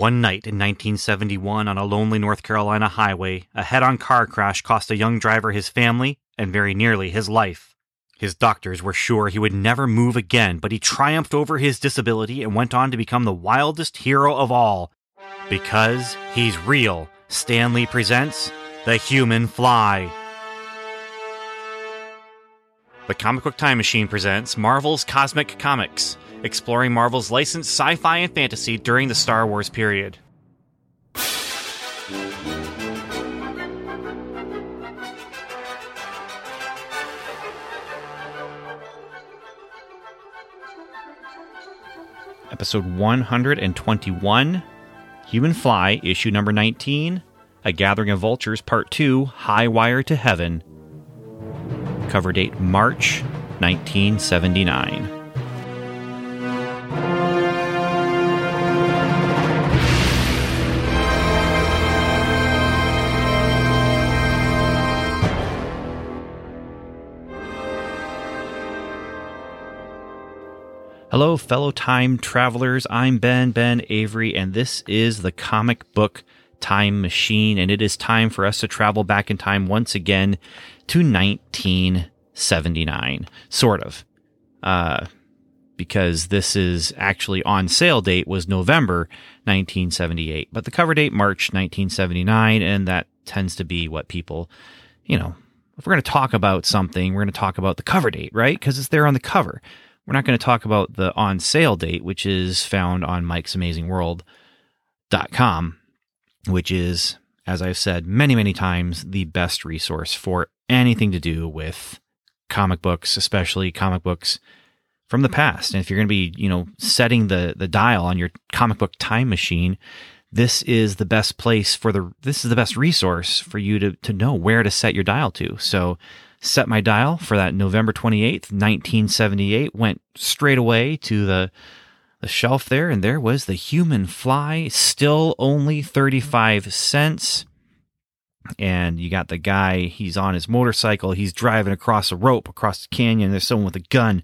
One night in 1971 on a lonely North Carolina highway, a head on car crash cost a young driver his family and very nearly his life. His doctors were sure he would never move again, but he triumphed over his disability and went on to become the wildest hero of all. Because he's real, Stan Lee presents The Human Fly. The Comic Book Time Machine presents Marvel's Cosmic Comics, exploring Marvel's licensed sci fi and fantasy during the Star Wars period. Episode 121 Human Fly, issue number 19, A Gathering of Vultures, Part 2, High Wire to Heaven. Cover date March 1979. Hello, fellow time travelers. I'm Ben, Ben Avery, and this is the comic book time machine. And it is time for us to travel back in time once again to 1979. Sort of. Uh, because this is actually on sale date was November 1978, but the cover date March 1979, and that tends to be what people, you know, if we're going to talk about something, we're going to talk about the cover date, right? Because it's there on the cover. We're not going to talk about the on sale date, which is found on Mike's Amazing World.com, which is, as I've said many, many times, the best resource for anything to do with comic books, especially comic books from the past. And if you're going to be, you know, setting the the dial on your comic book time machine, this is the best place for the this is the best resource for you to to know where to set your dial to. So set my dial for that November 28th, 1978, went straight away to the the shelf there and there was the human fly, still only 35 cents. And you got the guy, he's on his motorcycle, he's driving across a rope across the canyon, there's someone with a gun.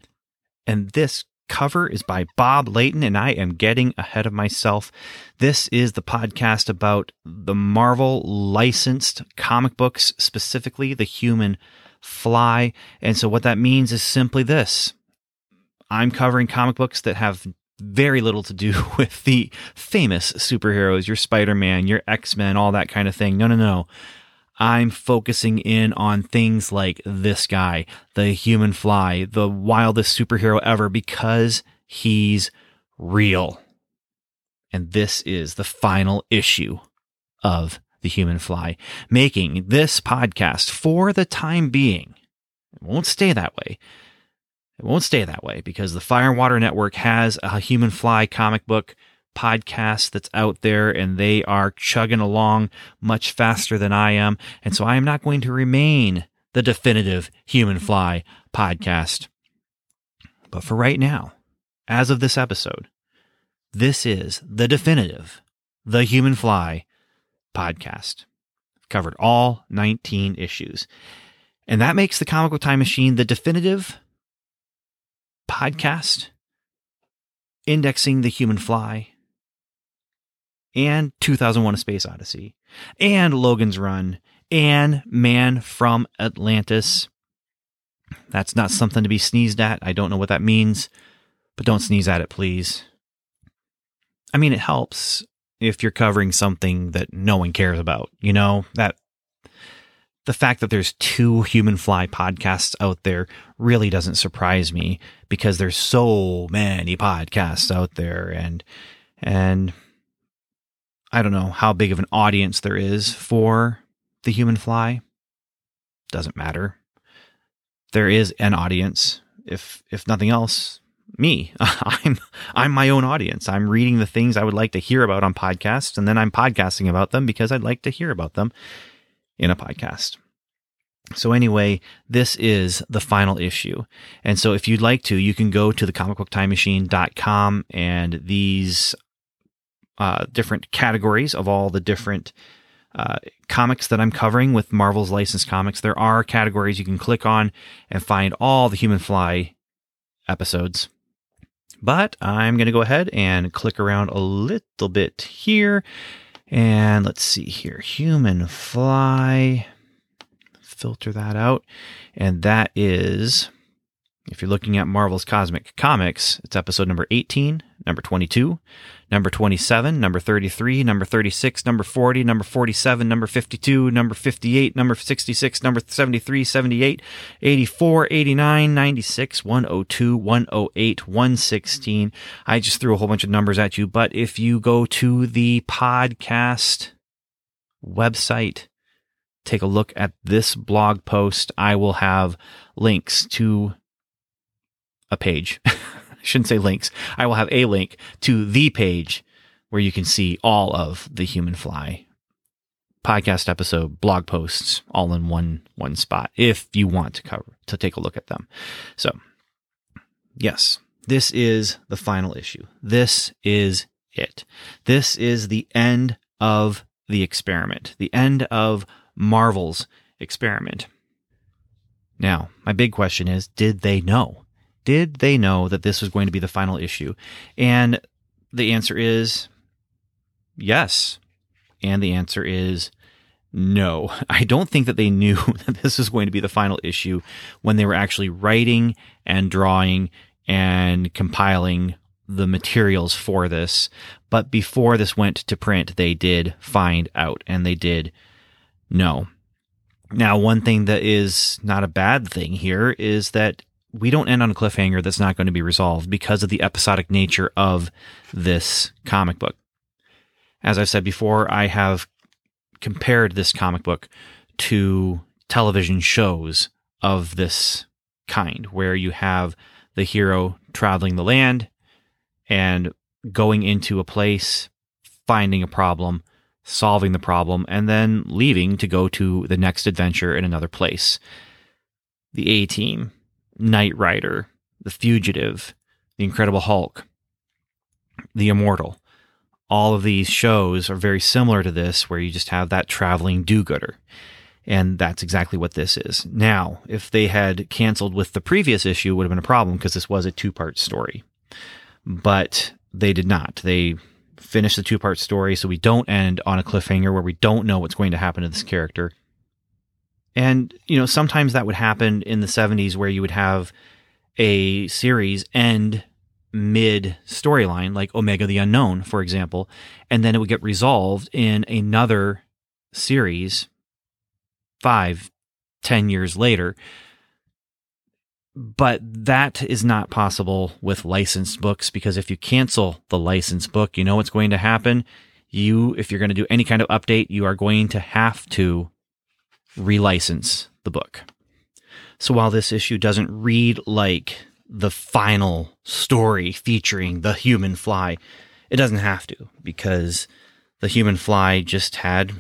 And this cover is by Bob Layton, and I am getting ahead of myself. This is the podcast about the Marvel licensed comic books, specifically the Human Fly. And so, what that means is simply this I'm covering comic books that have very little to do with the famous superheroes, your Spider Man, your X Men, all that kind of thing. No, no, no. I'm focusing in on things like this guy, the human fly, the wildest superhero ever, because he's real. And this is the final issue of The Human Fly, making this podcast for the time being. It won't stay that way. It won't stay that way because the Fire and Water Network has a Human Fly comic book podcast that's out there and they are chugging along much faster than I am. And so I am not going to remain the definitive Human Fly podcast. But for right now, as of this episode, this is the definitive The Human Fly podcast. I've covered all 19 issues. And that makes the Comic Book Time Machine the definitive podcast indexing the human fly and 2001 A Space Odyssey and Logan's Run and Man from Atlantis. That's not something to be sneezed at. I don't know what that means, but don't sneeze at it, please. I mean, it helps if you're covering something that no one cares about, you know, that the fact that there's two human fly podcasts out there really doesn't surprise me because there's so many podcasts out there and and I don't know how big of an audience there is for the human fly. Doesn't matter. There is an audience. If if nothing else, me. I'm I'm my own audience. I'm reading the things I would like to hear about on podcasts, and then I'm podcasting about them because I'd like to hear about them in a podcast. So anyway, this is the final issue. And so if you'd like to, you can go to the comicbooktimemachine.com and these uh, different categories of all the different uh, comics that I'm covering with Marvel's licensed comics. There are categories you can click on and find all the Human Fly episodes. But I'm going to go ahead and click around a little bit here. And let's see here human fly. Filter that out. And that is, if you're looking at Marvel's Cosmic Comics, it's episode number 18, number 22, number 27, number 33, number 36, number 40, number 47, number 52, number 58, number 66, number 73, 78, 84, 89, 96, 102, 108, 116. I just threw a whole bunch of numbers at you, but if you go to the podcast website, take a look at this blog post, I will have links to a page. shouldn't say links. I will have a link to the page where you can see all of the Human Fly podcast episode, blog posts, all in one one spot. If you want to cover to take a look at them, so yes, this is the final issue. This is it. This is the end of the experiment. The end of Marvel's experiment. Now, my big question is, did they know? Did they know that this was going to be the final issue? And the answer is yes. And the answer is no. I don't think that they knew that this was going to be the final issue when they were actually writing and drawing and compiling the materials for this. But before this went to print, they did find out and they did know. Now, one thing that is not a bad thing here is that we don't end on a cliffhanger that's not going to be resolved because of the episodic nature of this comic book. As I've said before, I have compared this comic book to television shows of this kind, where you have the hero traveling the land and going into a place, finding a problem, solving the problem, and then leaving to go to the next adventure in another place. The A team Knight Rider, The Fugitive, The Incredible Hulk, The Immortal. All of these shows are very similar to this, where you just have that traveling do gooder. And that's exactly what this is. Now, if they had canceled with the previous issue, it would have been a problem because this was a two part story. But they did not. They finished the two part story, so we don't end on a cliffhanger where we don't know what's going to happen to this character. And, you know, sometimes that would happen in the 70s where you would have a series end mid storyline, like Omega the Unknown, for example, and then it would get resolved in another series five, ten years later. But that is not possible with licensed books because if you cancel the licensed book, you know what's going to happen. You, if you're going to do any kind of update, you are going to have to relicense the book. So while this issue doesn't read like the final story featuring the human fly, it doesn't have to because the human fly just had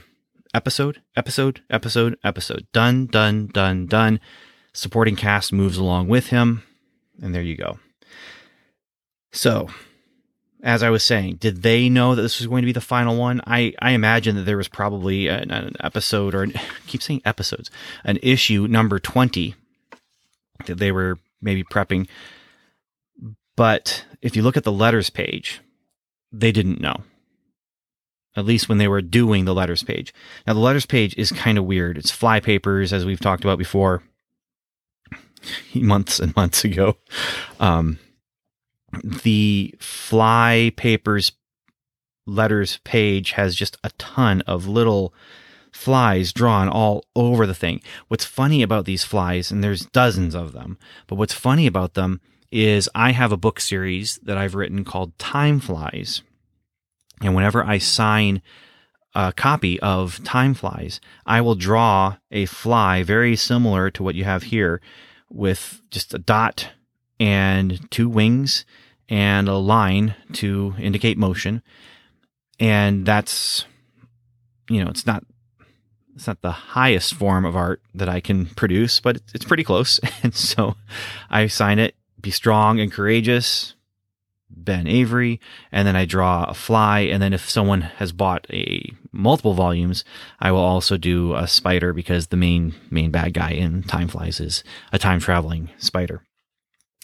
episode, episode, episode, episode. Done, done, done, done. Supporting cast moves along with him. And there you go. So as I was saying, did they know that this was going to be the final one? I, I imagine that there was probably an, an episode or an, keep saying episodes, an issue number 20 that they were maybe prepping. But if you look at the letters page, they didn't know. At least when they were doing the letters page. Now, the letters page is kind of weird. It's fly papers, as we've talked about before, months and months ago. Um, the fly papers letters page has just a ton of little flies drawn all over the thing. What's funny about these flies, and there's dozens of them, but what's funny about them is I have a book series that I've written called Time Flies. And whenever I sign a copy of Time Flies, I will draw a fly very similar to what you have here with just a dot and two wings and a line to indicate motion. And that's, you know, it's not, it's not the highest form of art that I can produce, but it's pretty close. And so I sign it, be strong and courageous, Ben Avery, and then I draw a fly. And then if someone has bought a multiple volumes, I will also do a spider because the main main bad guy in Time Flies is a time traveling spider.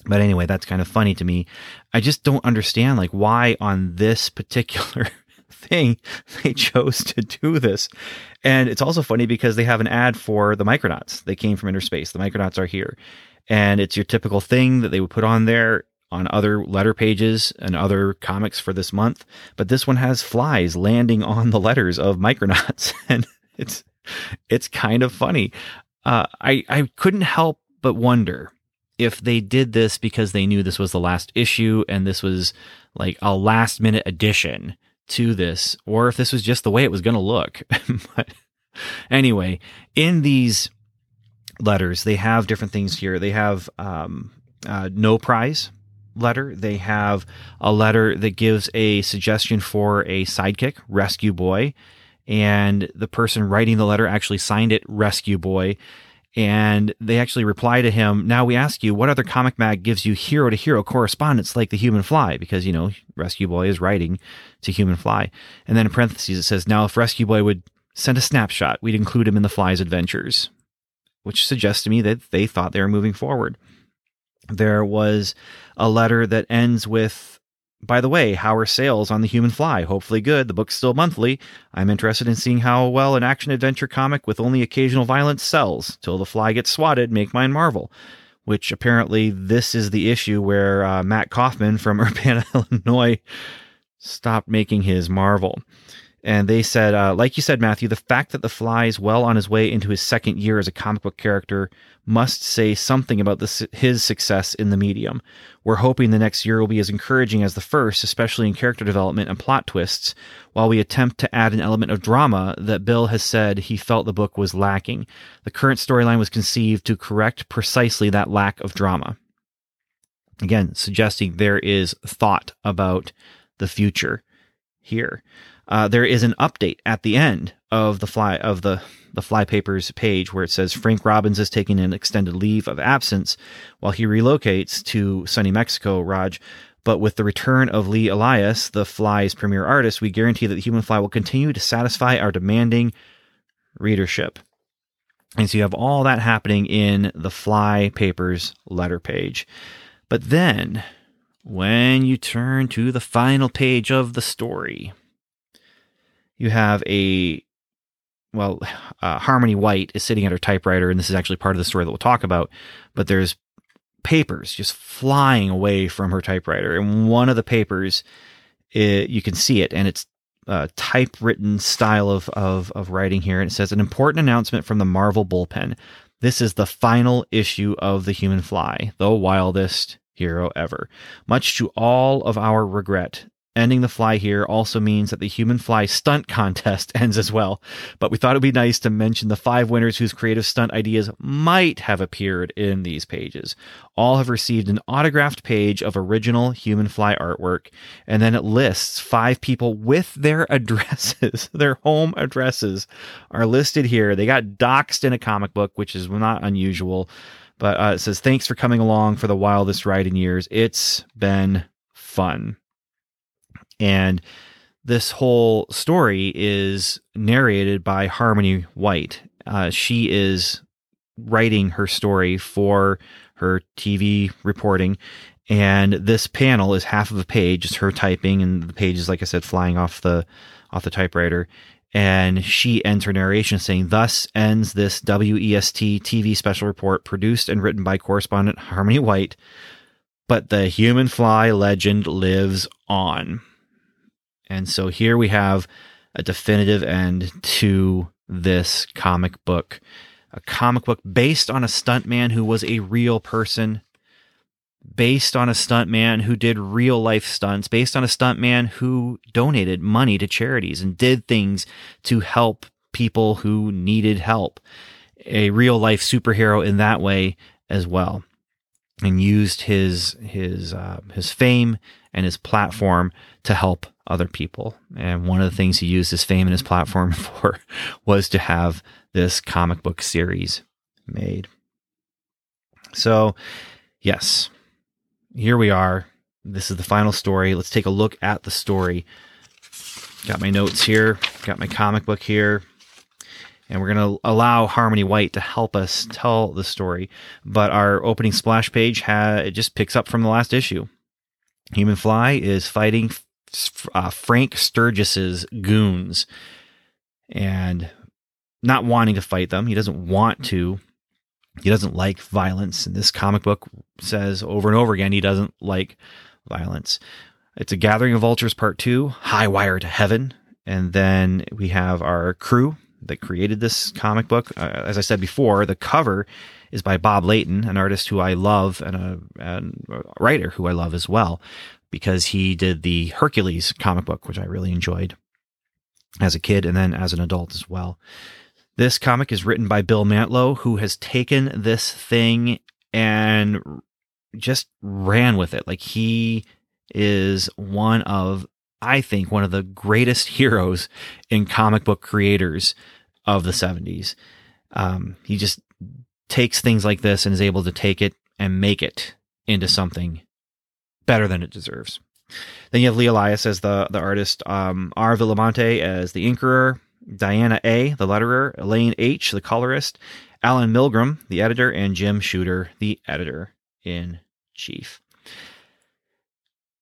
But anyway, that's kind of funny to me. I just don't understand like why on this particular thing they chose to do this. And it's also funny because they have an ad for the Micronauts. They came from inner space. The Micronauts are here. And it's your typical thing that they would put on there on other letter pages and other comics for this month. But this one has flies landing on the letters of Micronauts. And it's it's kind of funny. Uh, I I couldn't help but wonder if they did this because they knew this was the last issue and this was like a last minute addition to this, or if this was just the way it was going to look. but anyway, in these letters, they have different things here. They have um, uh, no prize letter. They have a letter that gives a suggestion for a sidekick, Rescue Boy. And the person writing the letter actually signed it Rescue Boy and they actually reply to him. Now we ask you, what other comic mag gives you hero to hero correspondence like the Human Fly? Because, you know, Rescue Boy is writing to Human Fly. And then in parentheses, it says, now if Rescue Boy would send a snapshot, we'd include him in the Fly's adventures, which suggests to me that they thought they were moving forward. There was a letter that ends with by the way, how are sales on the Human Fly? Hopefully good. The book's still monthly. I'm interested in seeing how well an action adventure comic with only occasional violence sells. Till the Fly gets swatted, make mine Marvel. Which apparently this is the issue where uh, Matt Kaufman from Urbana, Illinois stopped making his Marvel. And they said, uh, like you said, Matthew, the fact that the fly is well on his way into his second year as a comic book character must say something about this, his success in the medium. We're hoping the next year will be as encouraging as the first, especially in character development and plot twists, while we attempt to add an element of drama that Bill has said he felt the book was lacking. The current storyline was conceived to correct precisely that lack of drama. Again, suggesting there is thought about the future here uh, there is an update at the end of the fly of the the fly papers page where it says Frank Robbins is taking an extended leave of absence while he relocates to sunny Mexico. Raj. But with the return of Lee Elias, the Fly's premier artist, we guarantee that the Human Fly will continue to satisfy our demanding readership. And so you have all that happening in the Fly Papers letter page. But then, when you turn to the final page of the story, you have a well, uh, Harmony White is sitting at her typewriter, and this is actually part of the story that we'll talk about. But there's papers just flying away from her typewriter, and one of the papers, it, you can see it, and it's a typewritten style of, of of writing here, and it says an important announcement from the Marvel bullpen. This is the final issue of the Human Fly, the wildest hero ever. Much to all of our regret, Ending the fly here also means that the human fly stunt contest ends as well. But we thought it would be nice to mention the five winners whose creative stunt ideas might have appeared in these pages. All have received an autographed page of original human fly artwork, and then it lists five people with their addresses. their home addresses are listed here. They got doxed in a comic book, which is not unusual. But uh, it says, Thanks for coming along for the wildest ride in years. It's been fun. And this whole story is narrated by Harmony White. Uh, she is writing her story for her TV reporting. And this panel is half of a page, just her typing, and the page is, like I said, flying off the off the typewriter. And she ends her narration saying, Thus ends this WEST TV special report produced and written by correspondent Harmony White. But the human fly legend lives on. And so here we have a definitive end to this comic book. A comic book based on a stuntman who was a real person, based on a stuntman who did real life stunts, based on a stuntman who donated money to charities and did things to help people who needed help. A real life superhero in that way as well. And used his his uh, his fame and his platform to help other people. And one of the things he used his fame and his platform for was to have this comic book series made. So, yes, here we are. This is the final story. Let's take a look at the story. Got my notes here, got my comic book here. and we're going to allow Harmony White to help us tell the story. But our opening splash page ha- it just picks up from the last issue. Human Fly is fighting uh, Frank Sturgis's goons and not wanting to fight them. He doesn't want to. He doesn't like violence. And this comic book says over and over again he doesn't like violence. It's a Gathering of Vultures Part 2, High Wire to Heaven. And then we have our crew that created this comic book. Uh, as I said before, the cover is by Bob Layton, an artist who I love and a, and a writer who I love as well, because he did the Hercules comic book, which I really enjoyed as a kid and then as an adult as well. This comic is written by Bill Mantlo, who has taken this thing and just ran with it. Like he is one of I think, one of the greatest heroes in comic book creators of the 70s. Um, he just takes things like this and is able to take it and make it into something better than it deserves. Then you have Lee Elias as the, the artist, um, R. Villamonte as the inker, Diana A., the letterer, Elaine H., the colorist, Alan Milgrom the editor, and Jim Shooter, the editor in chief.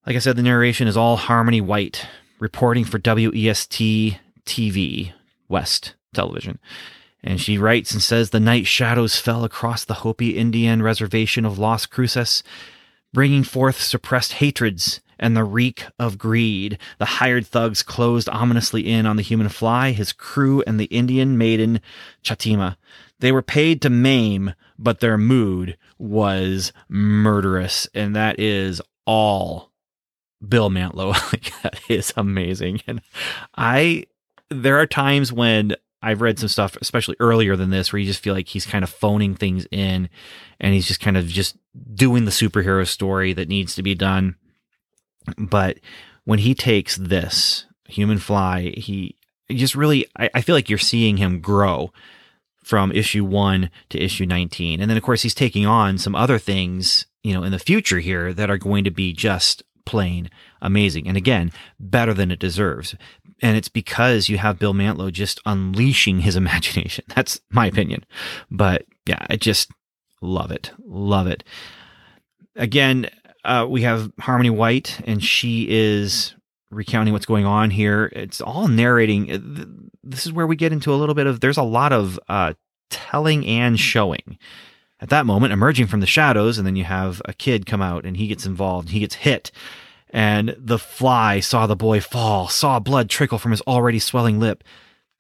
Like I said, the narration is all Harmony White, reporting for WEST TV, West Television. And she writes and says the night shadows fell across the Hopi Indian reservation of Las Cruces, bringing forth suppressed hatreds and the reek of greed. The hired thugs closed ominously in on the human fly, his crew, and the Indian maiden Chatima. They were paid to maim, but their mood was murderous, and that is all Bill Mantlo. that is amazing. And I, there are times when I've read some stuff, especially earlier than this, where you just feel like he's kind of phoning things in and he's just kind of just doing the superhero story that needs to be done. But when he takes this human fly, he just really, I, I feel like you're seeing him grow from issue one to issue 19. And then, of course, he's taking on some other things, you know, in the future here that are going to be just plain amazing. And again, better than it deserves. And it's because you have Bill Mantlo just unleashing his imagination. That's my opinion. But yeah, I just love it. Love it. Again, uh, we have Harmony White, and she is recounting what's going on here. It's all narrating. This is where we get into a little bit of, there's a lot of uh, telling and showing at that moment, emerging from the shadows, and then you have a kid come out and he gets involved. He gets hit. And the fly saw the boy fall, saw blood trickle from his already swelling lip.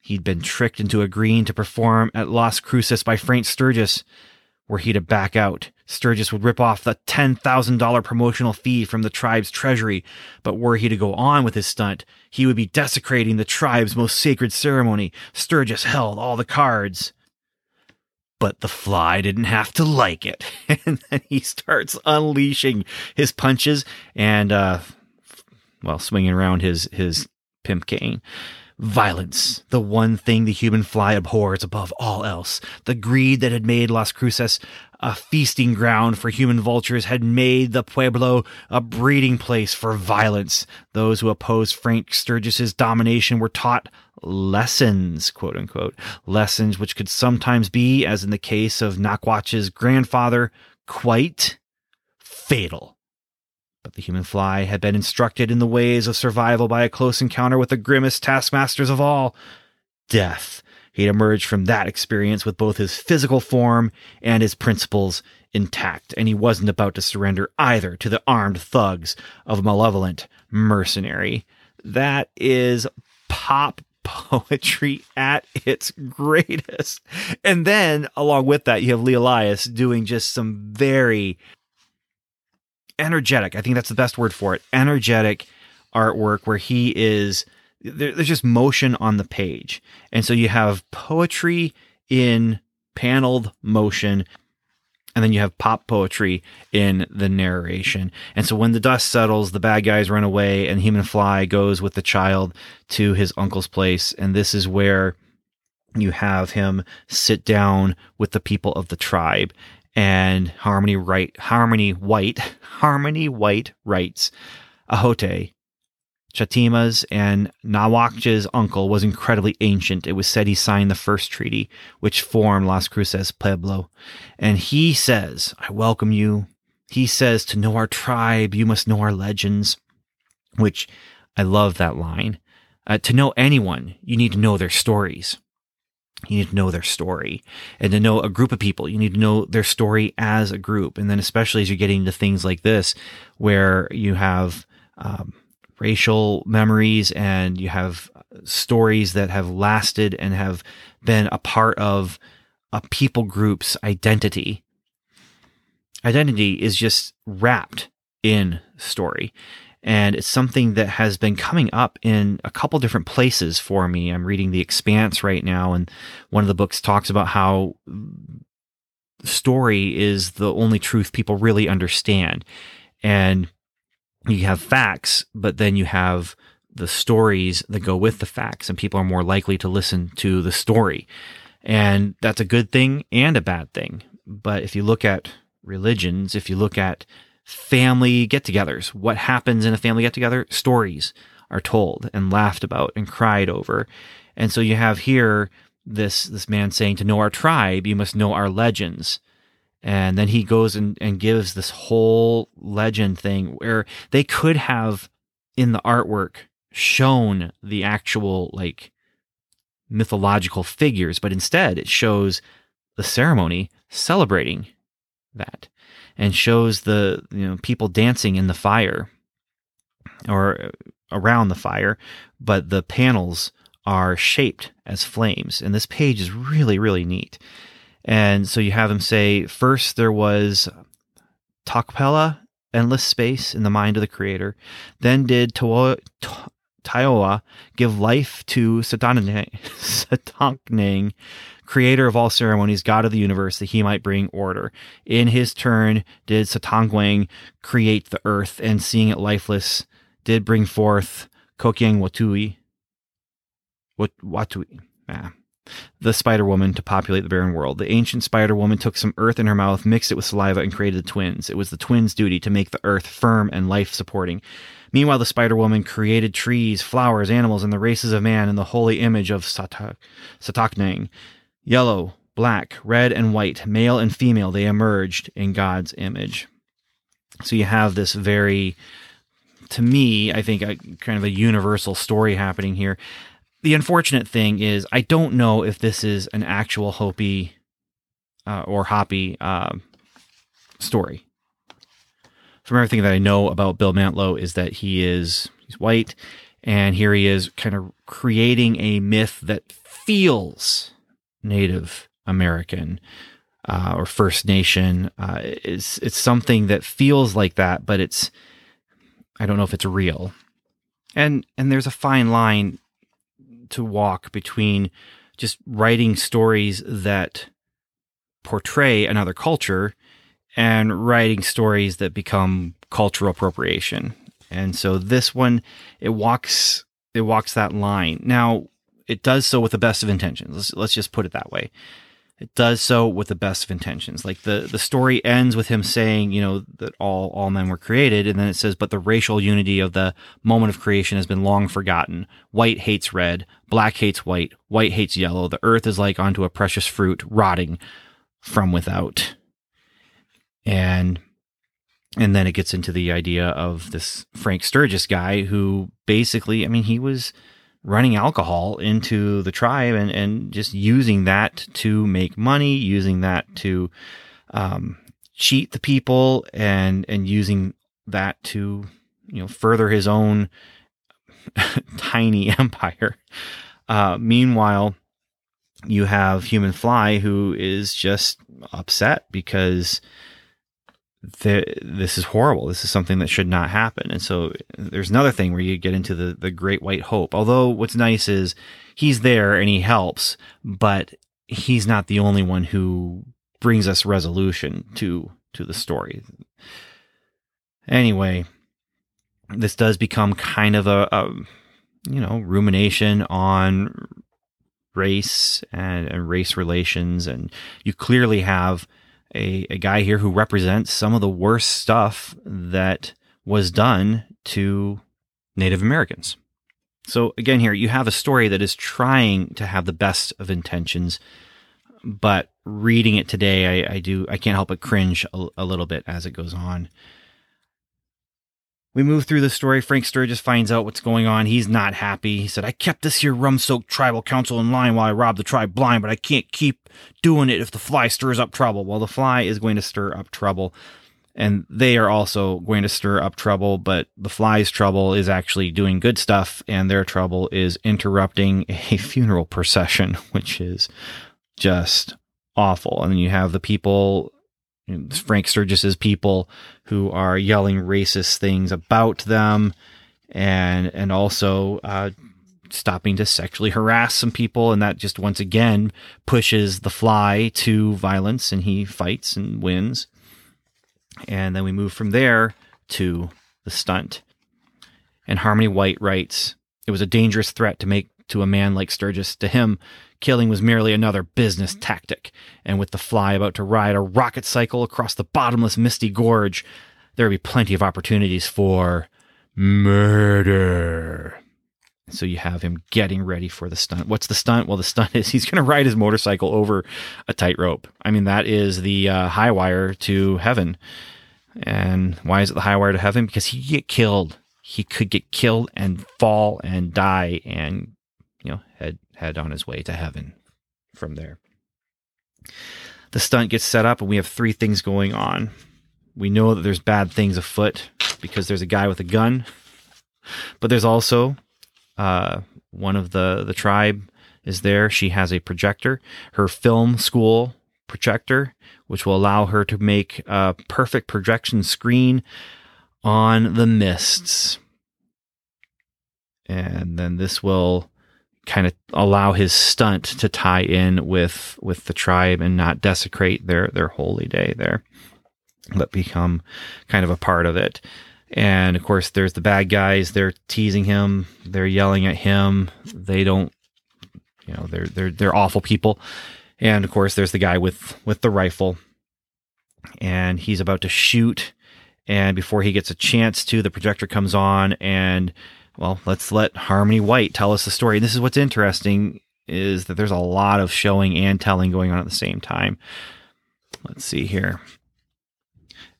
He'd been tricked into agreeing to perform at Las Cruces by Frank Sturgis. Were he to back out, Sturgis would rip off the $10,000 promotional fee from the tribe's treasury. But were he to go on with his stunt, he would be desecrating the tribe's most sacred ceremony. Sturgis held all the cards but the fly didn't have to like it. and then he starts unleashing his punches and, uh, well, swinging around his, his pimp cane. Violence, the one thing the human fly abhors above all else. The greed that had made Las Cruces a feasting ground for human vultures had made the Pueblo a breeding place for violence. Those who opposed Frank Sturgis's domination were taught lessons, quote unquote, lessons which could sometimes be, as in the case of Nacwatch's grandfather, quite fatal. But the human fly had been instructed in the ways of survival by a close encounter with the grimmest taskmasters of all death. He'd emerged from that experience with both his physical form and his principles intact, and he wasn't about to surrender either to the armed thugs of a malevolent mercenary. That is pop poetry at its greatest. And then along with that, you have Lee Elias doing just some very energetic, I think that's the best word for it, energetic artwork where he is there, there's just motion on the page. And so you have poetry in paneled motion and then you have pop poetry in the narration. And so when the dust settles, the bad guys run away, and Human Fly goes with the child to his uncle's place. And this is where you have him sit down with the people of the tribe. And Harmony Right, Harmony White, Harmony White writes, Ahote, Chatima's and Nawakja's uncle was incredibly ancient. It was said he signed the first treaty, which formed Las Cruces Pueblo. And he says, I welcome you. He says, to know our tribe, you must know our legends, which I love that line. Uh, to know anyone, you need to know their stories. You need to know their story. And to know a group of people, you need to know their story as a group. And then, especially as you're getting into things like this, where you have, um, racial memories and you have stories that have lasted and have been a part of a people group's identity. Identity is just wrapped in story. And it's something that has been coming up in a couple different places for me. I'm reading The Expanse right now, and one of the books talks about how story is the only truth people really understand. And you have facts, but then you have the stories that go with the facts, and people are more likely to listen to the story. And that's a good thing and a bad thing. But if you look at religions, if you look at family get togethers, what happens in a family get together, stories are told and laughed about and cried over. And so you have here this this man saying to know our tribe, you must know our legends. And then he goes and, and gives this whole legend thing where they could have in the artwork shown the actual like mythological figures, but instead it shows the ceremony celebrating that and shows the you know people dancing in the fire or around the fire, but the panels are shaped as flames. And this page is really, really neat. And so you have him say, first there was Takpela, endless space in the mind of the creator. Then did Taoa give life to Satankneng, creator of all ceremonies, god of the universe, that he might bring order. In his turn did Satankneng create the earth, and seeing it lifeless, did bring forth Kokyang Watui. Wat, Watui. The Spider Woman to populate the barren world. The ancient Spider Woman took some earth in her mouth, mixed it with saliva, and created the twins. It was the twins' duty to make the earth firm and life supporting. Meanwhile, the Spider Woman created trees, flowers, animals, and the races of man in the holy image of Satak-. Yellow, black, red, and white, male and female, they emerged in God's image. So you have this very, to me, I think, a, kind of a universal story happening here the unfortunate thing is I don't know if this is an actual Hopi uh, or Hopi uh, story. From everything that I know about Bill Mantlo is that he is he's white, and here he is kind of creating a myth that feels Native American uh, or First Nation. Uh, it's it's something that feels like that, but it's I don't know if it's real. And and there's a fine line to walk between just writing stories that portray another culture and writing stories that become cultural appropriation. And so this one it walks it walks that line. Now, it does so with the best of intentions. Let's let's just put it that way it does so with the best of intentions. Like the the story ends with him saying, you know, that all all men were created, and then it says, but the racial unity of the moment of creation has been long forgotten. White hates red, black hates white, white hates yellow. The earth is like onto a precious fruit, rotting from without. And and then it gets into the idea of this Frank Sturgis guy who basically, I mean, he was running alcohol into the tribe and, and just using that to make money, using that to um, cheat the people and and using that to you know further his own tiny empire. Uh, meanwhile, you have Human Fly who is just upset because the, this is horrible. This is something that should not happen. And so there's another thing where you get into the, the great white hope. Although what's nice is he's there and he helps, but he's not the only one who brings us resolution to, to the story. Anyway, this does become kind of a, a you know, rumination on race and, and race relations. And you clearly have a, a guy here who represents some of the worst stuff that was done to Native Americans. So again, here you have a story that is trying to have the best of intentions, but reading it today, I, I do I can't help but cringe a, a little bit as it goes on. We move through the story. Frank Sturgis finds out what's going on. He's not happy. He said, I kept this here rum soaked tribal council in line while I robbed the tribe blind, but I can't keep doing it if the fly stirs up trouble. Well, the fly is going to stir up trouble. And they are also going to stir up trouble, but the fly's trouble is actually doing good stuff, and their trouble is interrupting a funeral procession, which is just awful. And then you have the people Frank Sturgis's people who are yelling racist things about them, and and also uh, stopping to sexually harass some people, and that just once again pushes the fly to violence, and he fights and wins. And then we move from there to the stunt. And Harmony White writes, "It was a dangerous threat to make to a man like Sturgis. To him, killing was merely another business tactic. And with the fly about to ride a rocket cycle across the bottomless misty gorge, there would be plenty of opportunities for murder. So you have him getting ready for the stunt. What's the stunt? Well, the stunt is he's going to ride his motorcycle over a tightrope. I mean, that is the uh, high wire to heaven. And why is it the high wire to heaven? Because he get killed. He could get killed and fall and die and head on his way to heaven from there. The stunt gets set up, and we have three things going on. We know that there's bad things afoot because there's a guy with a gun, but there's also uh, one of the the tribe is there. She has a projector, her film school projector, which will allow her to make a perfect projection screen on the mists. And then this will kind of allow his stunt to tie in with with the tribe and not desecrate their their holy day there but become kind of a part of it. And of course there's the bad guys. They're teasing him. They're yelling at him. They don't you know they're they're they're awful people. And of course there's the guy with with the rifle. And he's about to shoot. And before he gets a chance to the projector comes on and well, let's let Harmony White tell us the story. And this is what's interesting is that there's a lot of showing and telling going on at the same time. Let's see here.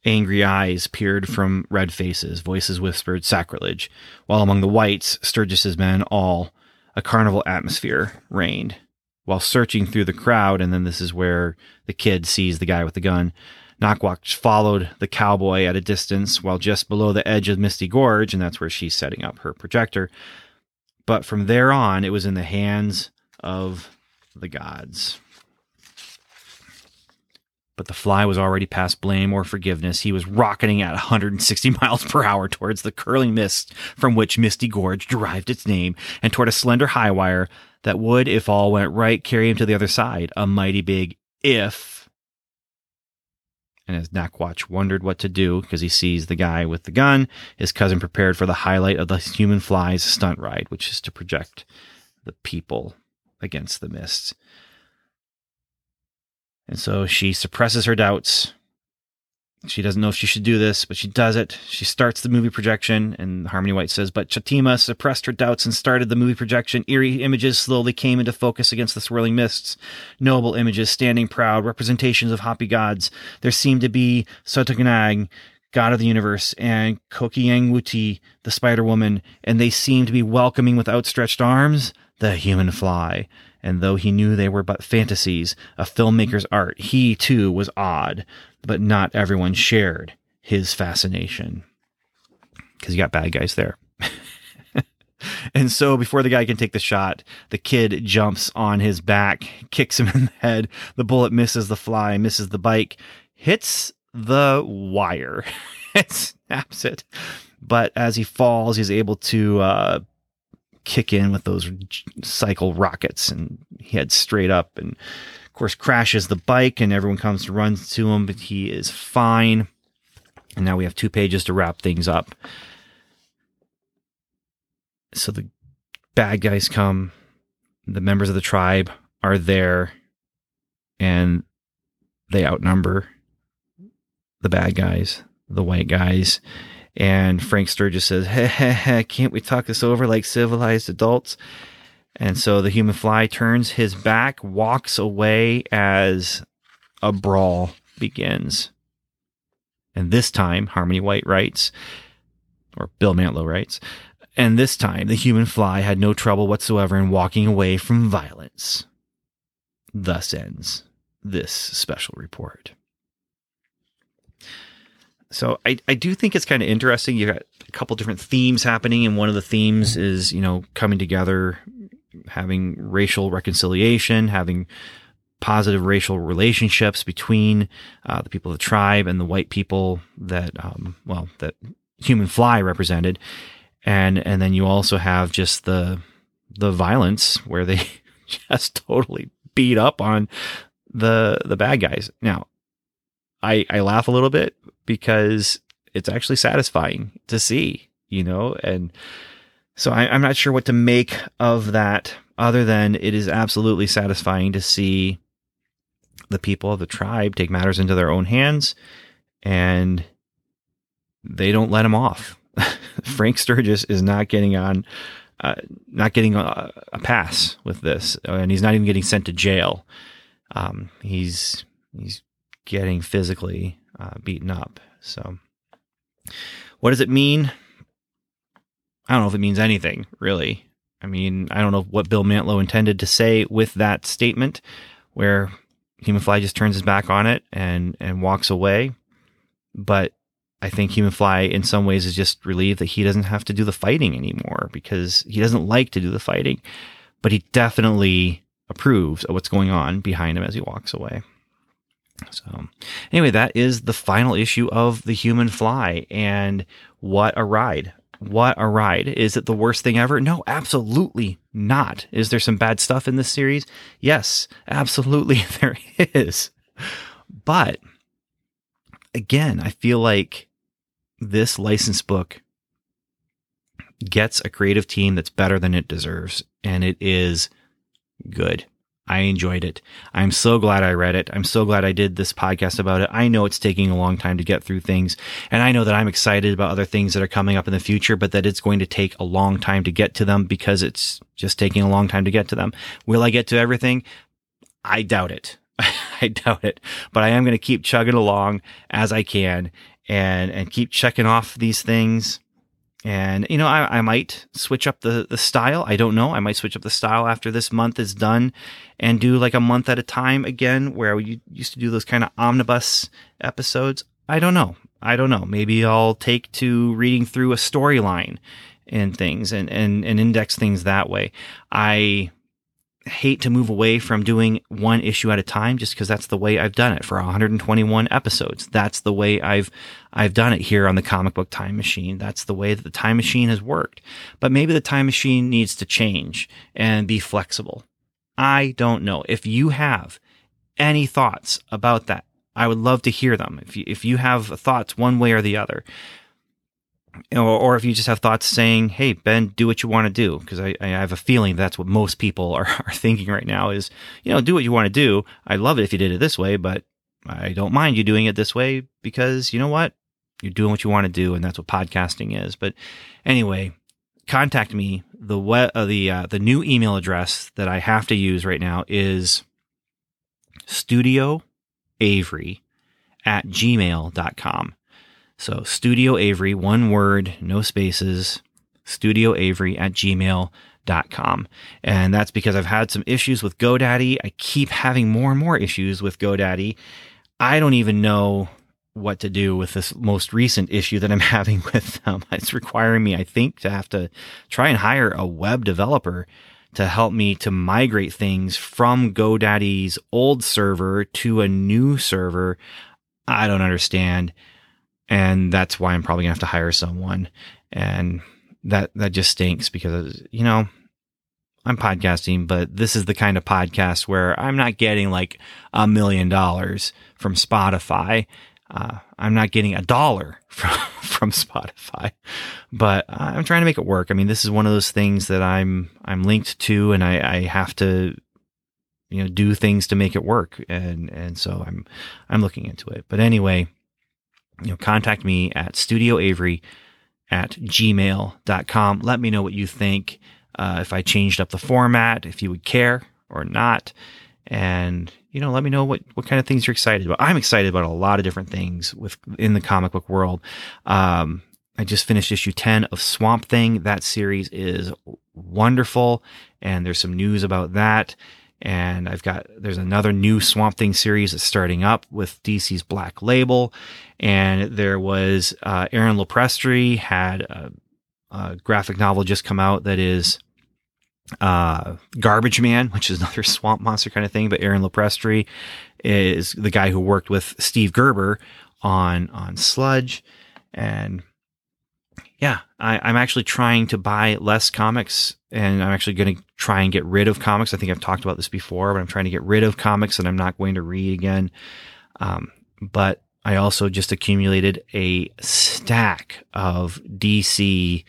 Angry eyes peered from red faces, voices whispered sacrilege, while among the whites, Sturgis's men all, a carnival atmosphere reigned. While searching through the crowd, and then this is where the kid sees the guy with the gun, Nakwak followed the cowboy at a distance while just below the edge of Misty Gorge, and that's where she's setting up her projector. But from there on, it was in the hands of the gods. But the fly was already past blame or forgiveness. He was rocketing at 160 miles per hour towards the curling mist from which Misty Gorge derived its name, and toward a slender high wire that would, if all went right, carry him to the other side. A mighty big if and as Nakwatch wondered what to do because he sees the guy with the gun, his cousin prepared for the highlight of the human flies stunt ride, which is to project the people against the mist. And so she suppresses her doubts she doesn't know if she should do this, but she does it. She starts the movie projection, and Harmony White says, But Chatima suppressed her doubts and started the movie projection. Eerie images slowly came into focus against the swirling mists. Noble images standing proud, representations of happy gods. There seemed to be Sotagnag, god of the universe, and Kokiangwuti, the spider woman, and they seemed to be welcoming with outstretched arms the human fly. And though he knew they were but fantasies, a filmmaker's art, he too was awed but not everyone shared his fascination because you got bad guys there. and so before the guy can take the shot, the kid jumps on his back, kicks him in the head. The bullet misses the fly, misses the bike, hits the wire, it snaps it. But as he falls, he's able to uh, kick in with those cycle rockets and he heads straight up and course, crashes the bike and everyone comes to run to him, but he is fine. And now we have two pages to wrap things up. So the bad guys come, the members of the tribe are there, and they outnumber the bad guys, the white guys. And Frank Sturgis says, hey, hey, hey, can't we talk this over like civilized adults? And so the human fly turns his back, walks away as a brawl begins. And this time, Harmony White writes, or Bill Mantlo writes, and this time the human fly had no trouble whatsoever in walking away from violence. Thus ends this special report. So I, I do think it's kind of interesting. You've got a couple different themes happening, and one of the themes is, you know, coming together, having racial reconciliation, having positive racial relationships between uh, the people of the tribe and the white people that, um, well, that human fly represented, and and then you also have just the the violence where they just totally beat up on the the bad guys. Now, I I laugh a little bit because it's actually satisfying to see, you know, and so I, I'm not sure what to make of that, other than it is absolutely satisfying to see the people of the tribe take matters into their own hands, and they don't let him off. Frank Sturgis is not getting on, uh, not getting a, a, pass with this, and he's not even getting sent to jail. Um, he's he's getting physically uh, beaten up. So, what does it mean? I don't know if it means anything really. I mean, I don't know what Bill Mantlo intended to say with that statement, where Human Fly just turns his back on it and and walks away. But I think Human Fly, in some ways, is just relieved that he doesn't have to do the fighting anymore because he doesn't like to do the fighting. But he definitely approves of what's going on behind him as he walks away. So, anyway, that is the final issue of The Human Fly. And what a ride! What a ride. Is it the worst thing ever? No, absolutely not. Is there some bad stuff in this series? Yes, absolutely there is. But again, I feel like this license book gets a creative team that's better than it deserves, and it is good. I enjoyed it. I'm so glad I read it. I'm so glad I did this podcast about it. I know it's taking a long time to get through things, and I know that I'm excited about other things that are coming up in the future, but that it's going to take a long time to get to them because it's just taking a long time to get to them. Will I get to everything? I doubt it. I doubt it, but I am going to keep chugging along as I can and and keep checking off these things. And you know, I, I might switch up the the style. I don't know. I might switch up the style after this month is done, and do like a month at a time again, where we used to do those kind of omnibus episodes. I don't know. I don't know. Maybe I'll take to reading through a storyline and things and, and, and index things that way. I hate to move away from doing one issue at a time just because that's the way I've done it for 121 episodes. That's the way I've I've done it here on the comic book time machine. That's the way that the time machine has worked. But maybe the time machine needs to change and be flexible. I don't know. If you have any thoughts about that, I would love to hear them. If you, if you have thoughts one way or the other, or, or if you just have thoughts saying, "Hey, Ben, do what you want to do," because I, I have a feeling that's what most people are, are thinking right now is, you know, do what you want to do. I love it if you did it this way, but I don't mind you doing it this way because you know what, you're doing what you want to do, and that's what podcasting is. But anyway, contact me. The uh, the uh, the new email address that I have to use right now is studio avery at gmail.com. So Studio Avery, one word, no spaces, Studio Avery at gmail.com. And that's because I've had some issues with GoDaddy. I keep having more and more issues with GoDaddy. I don't even know what to do with this most recent issue that I'm having with them. It's requiring me, I think, to have to try and hire a web developer to help me to migrate things from GoDaddy's old server to a new server. I don't understand and that's why I'm probably gonna have to hire someone. And that that just stinks because you know I'm podcasting, but this is the kind of podcast where I'm not getting like a million dollars from Spotify. Uh, I'm not getting a dollar from from Spotify, but I'm trying to make it work. I mean, this is one of those things that I'm I'm linked to, and I, I have to you know do things to make it work, and and so I'm I'm looking into it. But anyway, you know, contact me at studioavery at gmail.com. Let me know what you think. Uh, if I changed up the format, if you would care or not. And, you know, let me know what, what kind of things you're excited about. I'm excited about a lot of different things with in the comic book world. Um, I just finished issue 10 of Swamp Thing. That series is wonderful. And there's some news about that. And I've got, there's another new Swamp Thing series that's starting up with DC's Black Label. And there was, uh, Aaron Lopresti had a, a graphic novel just come out that is, uh, Garbage Man, which is another swamp monster kind of thing. But Aaron Lopresti is the guy who worked with Steve Gerber on, on Sludge. And yeah, I, am actually trying to buy less comics and I'm actually going to try and get rid of comics. I think I've talked about this before, but I'm trying to get rid of comics that I'm not going to read again. Um, but I also just accumulated a stack of DC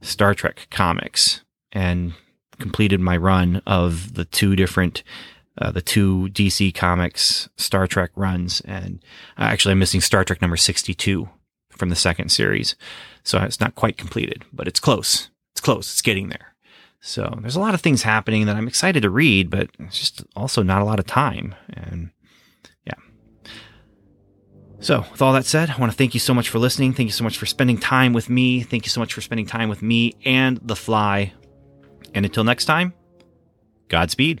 Star Trek comics and completed my run of the two different uh, the two DC Comics Star Trek runs, and uh, actually I'm missing Star Trek number 62 from the second series. So it's not quite completed, but it's close. It's close. It's getting there. So there's a lot of things happening that I'm excited to read, but it's just also not a lot of time. And yeah. So with all that said, I want to thank you so much for listening. Thank you so much for spending time with me. Thank you so much for spending time with me and The Fly. And until next time, Godspeed.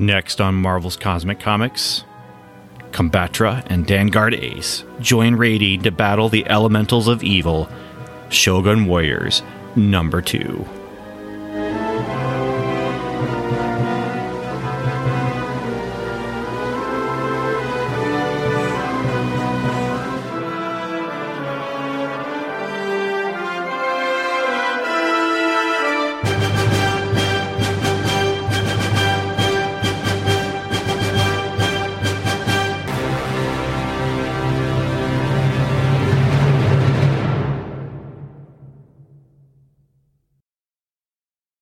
Next on Marvel's Cosmic Comics, Combatra and Danguard Ace join Rady to battle the elementals of evil, Shogun Warriors number 2.